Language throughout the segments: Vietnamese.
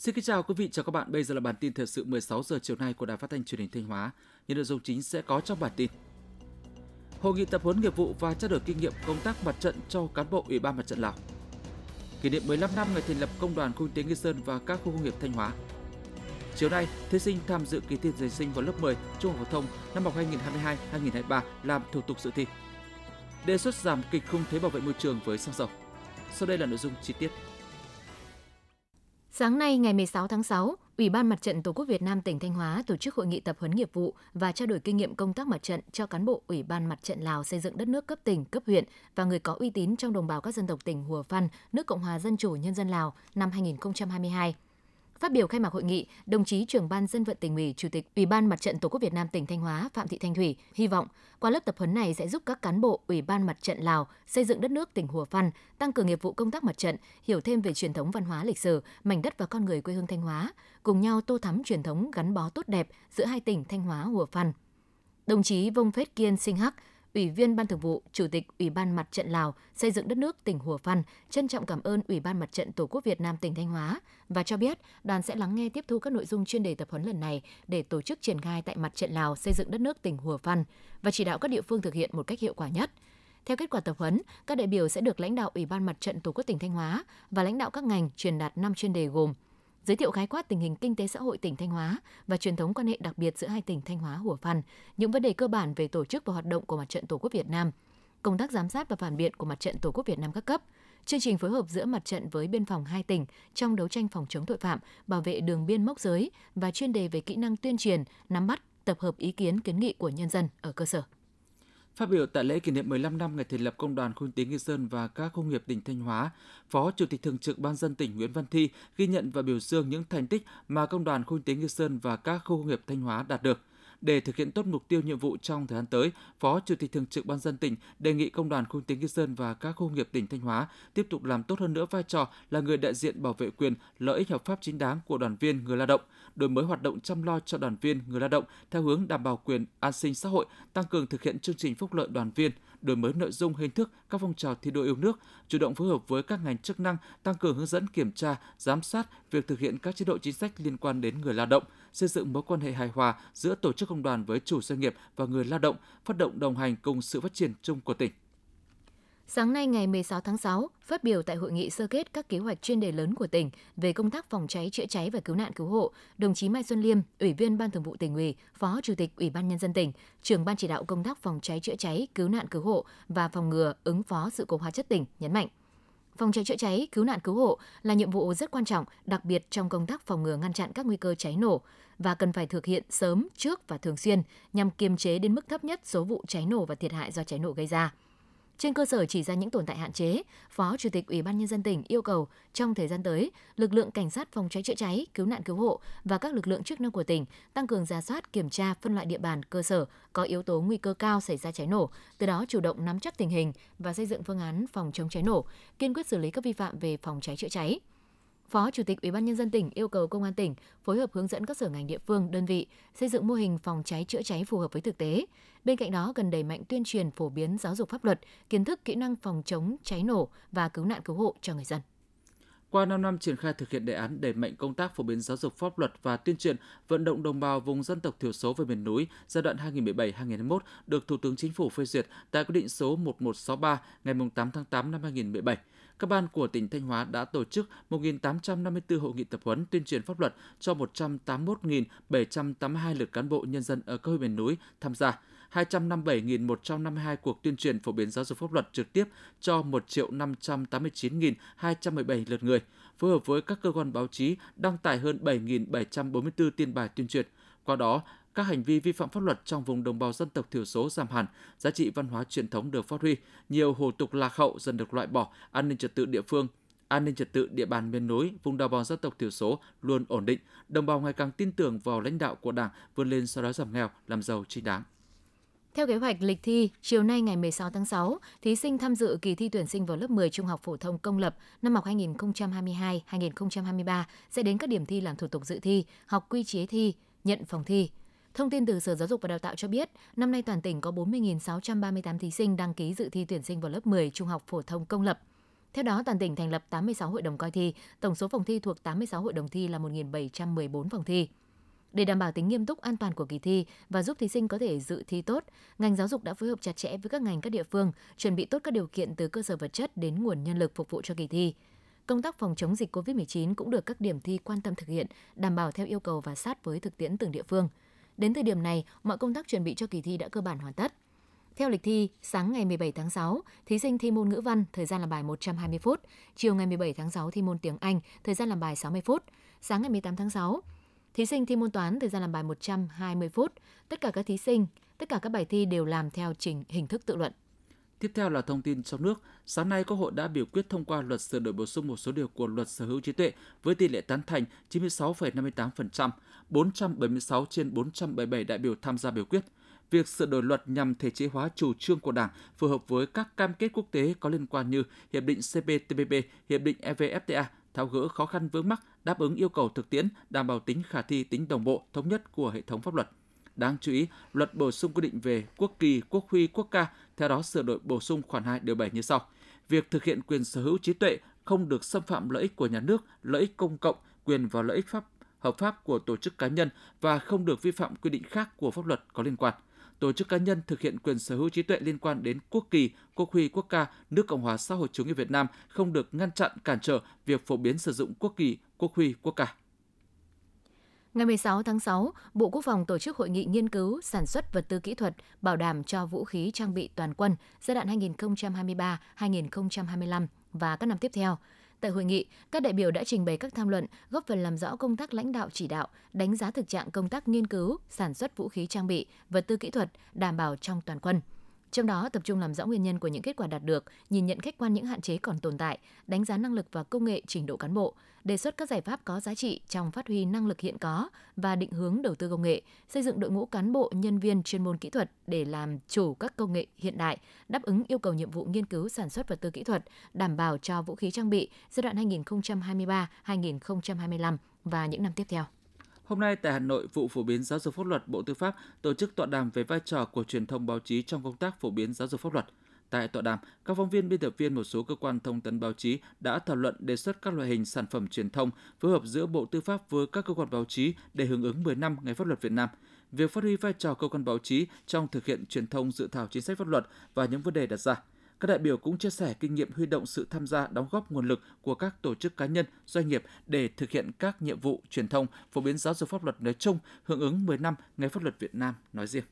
Xin kính chào quý vị, chào các bạn. Bây giờ là bản tin thời sự 16 giờ chiều nay của Đài Phát thanh Truyền hình Thanh Hóa. Những nội dung chính sẽ có trong bản tin. Hội nghị tập huấn nghiệp vụ và trao đổi kinh nghiệm công tác mặt trận cho cán bộ Ủy ban Mặt trận Lào. Kỷ niệm 15 năm ngày thành lập Công đoàn Khu kinh tế Nghi Sơn và các khu công nghiệp Thanh Hóa. Chiều nay, thí sinh tham dự kỳ thi tuyển sinh vào lớp 10 trung học phổ thông năm học 2022-2023 làm thủ tục dự thi. Đề xuất giảm kịch khung thuế bảo vệ môi trường với xăng dầu. Sau đây là nội dung chi tiết. Sáng nay ngày 16 tháng 6, Ủy ban Mặt trận Tổ quốc Việt Nam tỉnh Thanh Hóa tổ chức hội nghị tập huấn nghiệp vụ và trao đổi kinh nghiệm công tác mặt trận cho cán bộ Ủy ban Mặt trận Lào xây dựng đất nước cấp tỉnh, cấp huyện và người có uy tín trong đồng bào các dân tộc tỉnh Hùa Phan, nước Cộng hòa Dân chủ Nhân dân Lào năm 2022. Phát biểu khai mạc hội nghị, đồng chí trưởng ban dân vận tỉnh ủy, chủ tịch Ủy ban Mặt trận Tổ quốc Việt Nam tỉnh Thanh Hóa Phạm Thị Thanh Thủy hy vọng qua lớp tập huấn này sẽ giúp các cán bộ Ủy ban Mặt trận Lào xây dựng đất nước tỉnh Hùa Phan, tăng cường nghiệp vụ công tác mặt trận, hiểu thêm về truyền thống văn hóa lịch sử, mảnh đất và con người quê hương Thanh Hóa, cùng nhau tô thắm truyền thống gắn bó tốt đẹp giữa hai tỉnh Thanh Hóa Hùa Phan. Đồng chí Vông Phết Kiên Sinh Hắc, Ủy viên Ban Thường vụ, Chủ tịch Ủy ban Mặt trận Lào xây dựng đất nước tỉnh Hùa Phan trân trọng cảm ơn Ủy ban Mặt trận Tổ quốc Việt Nam tỉnh Thanh Hóa và cho biết đoàn sẽ lắng nghe tiếp thu các nội dung chuyên đề tập huấn lần này để tổ chức triển khai tại Mặt trận Lào xây dựng đất nước tỉnh Hùa Phan và chỉ đạo các địa phương thực hiện một cách hiệu quả nhất. Theo kết quả tập huấn, các đại biểu sẽ được lãnh đạo Ủy ban Mặt trận Tổ quốc tỉnh Thanh Hóa và lãnh đạo các ngành truyền đạt 5 chuyên đề gồm giới thiệu khái quát tình hình kinh tế xã hội tỉnh Thanh Hóa và truyền thống quan hệ đặc biệt giữa hai tỉnh Thanh Hóa Hủa Phăn, những vấn đề cơ bản về tổ chức và hoạt động của Mặt trận Tổ quốc Việt Nam, công tác giám sát và phản biện của Mặt trận Tổ quốc Việt Nam các cấp, chương trình phối hợp giữa mặt trận với biên phòng hai tỉnh trong đấu tranh phòng chống tội phạm, bảo vệ đường biên mốc giới và chuyên đề về kỹ năng tuyên truyền, nắm bắt, tập hợp ý kiến kiến nghị của nhân dân ở cơ sở. Phát biểu tại lễ kỷ niệm 15 năm ngày thành lập Công đoàn Khu kinh tế Nghi Sơn và các công nghiệp tỉnh Thanh Hóa, Phó Chủ tịch Thường trực Ban dân tỉnh Nguyễn Văn Thi ghi nhận và biểu dương những thành tích mà Công đoàn Khu kinh tế Nghi Sơn và các khu công nghiệp Thanh Hóa đạt được. Để thực hiện tốt mục tiêu nhiệm vụ trong thời gian tới, Phó Chủ tịch Thường trực Ban dân tỉnh đề nghị Công đoàn Khu kinh Nghi Sơn và các khu nghiệp tỉnh Thanh Hóa tiếp tục làm tốt hơn nữa vai trò là người đại diện bảo vệ quyền, lợi ích hợp pháp chính đáng của đoàn viên người lao động, đổi mới hoạt động chăm lo cho đoàn viên người lao động theo hướng đảm bảo quyền an sinh xã hội, tăng cường thực hiện chương trình phúc lợi đoàn viên, đổi mới nội dung hình thức các phong trào thi đua yêu nước, chủ động phối hợp với các ngành chức năng tăng cường hướng dẫn kiểm tra, giám sát việc thực hiện các chế độ chính sách liên quan đến người lao động, xây dựng mối quan hệ hài hòa giữa tổ chức công đoàn với chủ doanh nghiệp và người lao động, phát động đồng hành cùng sự phát triển chung của tỉnh. Sáng nay ngày 16 tháng 6, phát biểu tại hội nghị sơ kết các kế hoạch chuyên đề lớn của tỉnh về công tác phòng cháy chữa cháy và cứu nạn cứu hộ, đồng chí Mai Xuân Liêm, Ủy viên Ban Thường vụ tỉnh ủy, Phó Chủ tịch Ủy ban nhân dân tỉnh, trưởng ban chỉ đạo công tác phòng cháy chữa cháy, cứu nạn cứu hộ và phòng ngừa ứng phó sự cố hóa chất tỉnh nhấn mạnh Phòng cháy chữa cháy, cứu nạn cứu hộ là nhiệm vụ rất quan trọng, đặc biệt trong công tác phòng ngừa ngăn chặn các nguy cơ cháy nổ và cần phải thực hiện sớm, trước và thường xuyên nhằm kiềm chế đến mức thấp nhất số vụ cháy nổ và thiệt hại do cháy nổ gây ra. Trên cơ sở chỉ ra những tồn tại hạn chế, Phó Chủ tịch Ủy ban nhân dân tỉnh yêu cầu trong thời gian tới, lực lượng cảnh sát phòng cháy chữa cháy, cứu nạn cứu hộ và các lực lượng chức năng của tỉnh tăng cường ra soát, kiểm tra, phân loại địa bàn cơ sở có yếu tố nguy cơ cao xảy ra cháy nổ, từ đó chủ động nắm chắc tình hình và xây dựng phương án phòng chống cháy nổ, kiên quyết xử lý các vi phạm về phòng cháy chữa cháy. Phó Chủ tịch Ủy ban nhân dân tỉnh yêu cầu công an tỉnh phối hợp hướng dẫn các sở ngành địa phương, đơn vị xây dựng mô hình phòng cháy chữa cháy phù hợp với thực tế. Bên cạnh đó cần đẩy mạnh tuyên truyền phổ biến giáo dục pháp luật, kiến thức kỹ năng phòng chống cháy nổ và cứu nạn cứu hộ cho người dân. Qua 5 năm triển khai thực hiện đề án đẩy mạnh công tác phổ biến giáo dục pháp luật và tuyên truyền vận động đồng bào vùng dân tộc thiểu số về miền núi, giai đoạn 2017-2021 được Thủ tướng Chính phủ phê duyệt tại quyết định số 1163 ngày 8 tháng 8 năm 2017 các ban của tỉnh Thanh Hóa đã tổ chức 1.854 hội nghị tập huấn tuyên truyền pháp luật cho 181.782 lượt cán bộ nhân dân ở các huyện miền núi tham gia. 257.152 cuộc tuyên truyền phổ biến giáo dục pháp luật trực tiếp cho 1.589.217 lượt người, phối hợp với các cơ quan báo chí đăng tải hơn 7.744 tin bài tuyên truyền. Qua đó, các hành vi vi phạm pháp luật trong vùng đồng bào dân tộc thiểu số giảm hẳn, giá trị văn hóa truyền thống được phát huy, nhiều hồ tục lạc hậu dần được loại bỏ, an ninh trật tự địa phương an ninh trật tự địa bàn miền núi, vùng đồng bào dân tộc thiểu số luôn ổn định, đồng bào ngày càng tin tưởng vào lãnh đạo của Đảng vươn lên sau đó giảm nghèo, làm giàu chính đáng. Theo kế hoạch lịch thi, chiều nay ngày 16 tháng 6, thí sinh tham dự kỳ thi tuyển sinh vào lớp 10 trung học phổ thông công lập năm học 2022-2023 sẽ đến các điểm thi làm thủ tục dự thi, học quy chế thi, nhận phòng thi. Thông tin từ Sở Giáo dục và Đào tạo cho biết, năm nay toàn tỉnh có 40.638 thí sinh đăng ký dự thi tuyển sinh vào lớp 10 trung học phổ thông công lập. Theo đó, toàn tỉnh thành lập 86 hội đồng coi thi, tổng số phòng thi thuộc 86 hội đồng thi là 1.714 phòng thi. Để đảm bảo tính nghiêm túc an toàn của kỳ thi và giúp thí sinh có thể dự thi tốt, ngành giáo dục đã phối hợp chặt chẽ với các ngành các địa phương, chuẩn bị tốt các điều kiện từ cơ sở vật chất đến nguồn nhân lực phục vụ cho kỳ thi. Công tác phòng chống dịch COVID-19 cũng được các điểm thi quan tâm thực hiện, đảm bảo theo yêu cầu và sát với thực tiễn từng địa phương. Đến thời điểm này, mọi công tác chuẩn bị cho kỳ thi đã cơ bản hoàn tất. Theo lịch thi, sáng ngày 17 tháng 6, thí sinh thi môn ngữ văn, thời gian làm bài 120 phút. Chiều ngày 17 tháng 6 thi môn tiếng Anh, thời gian làm bài 60 phút. Sáng ngày 18 tháng 6, thí sinh thi môn toán, thời gian làm bài 120 phút. Tất cả các thí sinh, tất cả các bài thi đều làm theo trình hình thức tự luận. Tiếp theo là thông tin trong nước. Sáng nay, Quốc hội đã biểu quyết thông qua luật sửa đổi bổ sung một số điều của luật sở hữu trí tuệ với tỷ lệ tán thành 96,58%, 476 trên 477 đại biểu tham gia biểu quyết. Việc sửa đổi luật nhằm thể chế hóa chủ trương của Đảng phù hợp với các cam kết quốc tế có liên quan như Hiệp định CPTPP, Hiệp định EVFTA, tháo gỡ khó khăn vướng mắc, đáp ứng yêu cầu thực tiễn, đảm bảo tính khả thi, tính đồng bộ, thống nhất của hệ thống pháp luật. Đáng chú ý, luật bổ sung quy định về quốc kỳ, quốc huy, quốc ca, theo đó sửa đổi bổ sung khoản 2 điều 7 như sau. Việc thực hiện quyền sở hữu trí tuệ không được xâm phạm lợi ích của nhà nước, lợi ích công cộng, quyền và lợi ích pháp hợp pháp của tổ chức cá nhân và không được vi phạm quy định khác của pháp luật có liên quan. Tổ chức cá nhân thực hiện quyền sở hữu trí tuệ liên quan đến quốc kỳ, quốc huy, quốc ca, nước Cộng hòa xã hội chủ nghĩa Việt Nam không được ngăn chặn cản trở việc phổ biến sử dụng quốc kỳ, quốc huy, quốc ca. Ngày 16 tháng 6, Bộ Quốc phòng tổ chức hội nghị nghiên cứu sản xuất vật tư kỹ thuật bảo đảm cho vũ khí trang bị toàn quân giai đoạn 2023-2025 và các năm tiếp theo. Tại hội nghị, các đại biểu đã trình bày các tham luận góp phần làm rõ công tác lãnh đạo chỉ đạo, đánh giá thực trạng công tác nghiên cứu, sản xuất vũ khí trang bị, vật tư kỹ thuật đảm bảo trong toàn quân. Trong đó tập trung làm rõ nguyên nhân của những kết quả đạt được, nhìn nhận khách quan những hạn chế còn tồn tại, đánh giá năng lực và công nghệ trình độ cán bộ, đề xuất các giải pháp có giá trị trong phát huy năng lực hiện có và định hướng đầu tư công nghệ, xây dựng đội ngũ cán bộ, nhân viên chuyên môn kỹ thuật để làm chủ các công nghệ hiện đại, đáp ứng yêu cầu nhiệm vụ nghiên cứu sản xuất vật tư kỹ thuật, đảm bảo cho vũ khí trang bị giai đoạn 2023-2025 và những năm tiếp theo. Hôm nay tại Hà Nội, vụ phổ biến giáo dục pháp luật Bộ Tư pháp tổ chức tọa đàm về vai trò của truyền thông báo chí trong công tác phổ biến giáo dục pháp luật. Tại tọa đàm, các phóng viên biên tập viên một số cơ quan thông tấn báo chí đã thảo luận đề xuất các loại hình sản phẩm truyền thông phối hợp giữa Bộ Tư pháp với các cơ quan báo chí để hưởng ứng 10 năm Ngày pháp luật Việt Nam. Việc phát huy vai trò cơ quan báo chí trong thực hiện truyền thông dự thảo chính sách pháp luật và những vấn đề đặt ra. Các đại biểu cũng chia sẻ kinh nghiệm huy động sự tham gia đóng góp nguồn lực của các tổ chức cá nhân, doanh nghiệp để thực hiện các nhiệm vụ truyền thông, phổ biến giáo dục pháp luật nói chung, hưởng ứng 10 năm Ngày pháp luật Việt Nam nói riêng.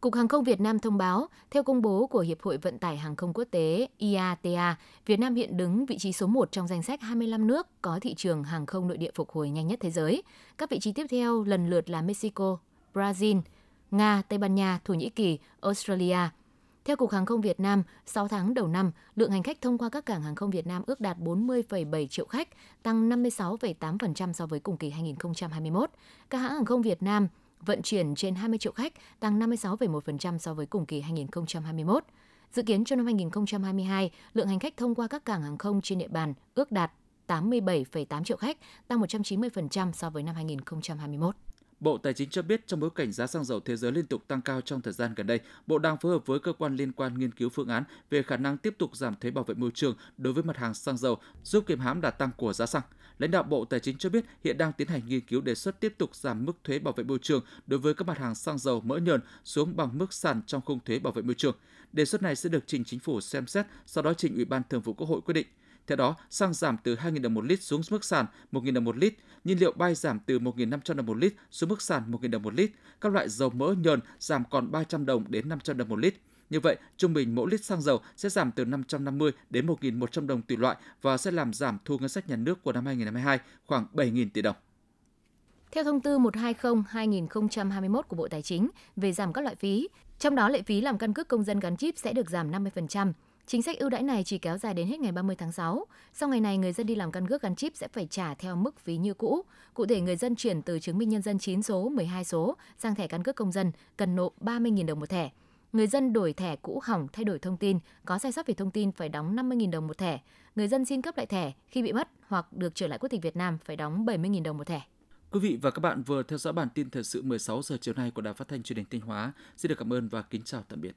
Cục Hàng không Việt Nam thông báo, theo công bố của Hiệp hội Vận tải Hàng không Quốc tế IATA, Việt Nam hiện đứng vị trí số 1 trong danh sách 25 nước có thị trường hàng không nội địa phục hồi nhanh nhất thế giới. Các vị trí tiếp theo lần lượt là Mexico, Brazil, Nga, Tây Ban Nha, Thổ Nhĩ Kỳ, Australia. Theo Cục Hàng không Việt Nam, 6 tháng đầu năm, lượng hành khách thông qua các cảng hàng không Việt Nam ước đạt 40,7 triệu khách, tăng 56,8% so với cùng kỳ 2021. Các hãng hàng không Việt Nam vận chuyển trên 20 triệu khách, tăng 56,1% so với cùng kỳ 2021. Dự kiến cho năm 2022, lượng hành khách thông qua các cảng hàng không trên địa bàn ước đạt 87,8 triệu khách, tăng 190% so với năm 2021. Bộ Tài chính cho biết trong bối cảnh giá xăng dầu thế giới liên tục tăng cao trong thời gian gần đây, Bộ đang phối hợp với cơ quan liên quan nghiên cứu phương án về khả năng tiếp tục giảm thuế bảo vệ môi trường đối với mặt hàng xăng dầu, giúp kiềm hãm đà tăng của giá xăng. Lãnh đạo Bộ Tài chính cho biết hiện đang tiến hành nghiên cứu đề xuất tiếp tục giảm mức thuế bảo vệ môi trường đối với các mặt hàng xăng dầu mỡ nhờn xuống bằng mức sàn trong khung thuế bảo vệ môi trường. Đề xuất này sẽ được trình chính phủ xem xét, sau đó trình Ủy ban Thường vụ Quốc hội quyết định. Theo đó, xăng giảm từ 2.000 đồng một lít xuống mức sàn 1.000 đồng một lít, nhiên liệu bay giảm từ 1.500 đồng một lít xuống mức sàn 1.000 đồng một lít, các loại dầu mỡ nhờn giảm còn 300 đồng đến 500 đồng một lít. Như vậy, trung bình mỗi lít xăng dầu sẽ giảm từ 550 đến 1.100 đồng tùy loại và sẽ làm giảm thu ngân sách nhà nước của năm 2022 khoảng 7.000 tỷ đồng. Theo thông tư 120/2021 của Bộ Tài chính về giảm các loại phí, trong đó lệ phí làm căn cước công dân gắn chip sẽ được giảm 50%. Chính sách ưu đãi này chỉ kéo dài đến hết ngày 30 tháng 6. Sau ngày này, người dân đi làm căn cước gắn chip sẽ phải trả theo mức phí như cũ. Cụ thể, người dân chuyển từ chứng minh nhân dân 9 số, 12 số sang thẻ căn cước công dân cần nộp 30.000 đồng một thẻ. Người dân đổi thẻ cũ hỏng thay đổi thông tin, có sai sót về thông tin phải đóng 50.000 đồng một thẻ. Người dân xin cấp lại thẻ khi bị mất hoặc được trở lại quốc tịch Việt Nam phải đóng 70.000 đồng một thẻ. Quý vị và các bạn vừa theo dõi bản tin thời sự 16 giờ chiều nay của Đài Phát thanh Truyền hình Thanh Hóa. Xin được cảm ơn và kính chào tạm biệt.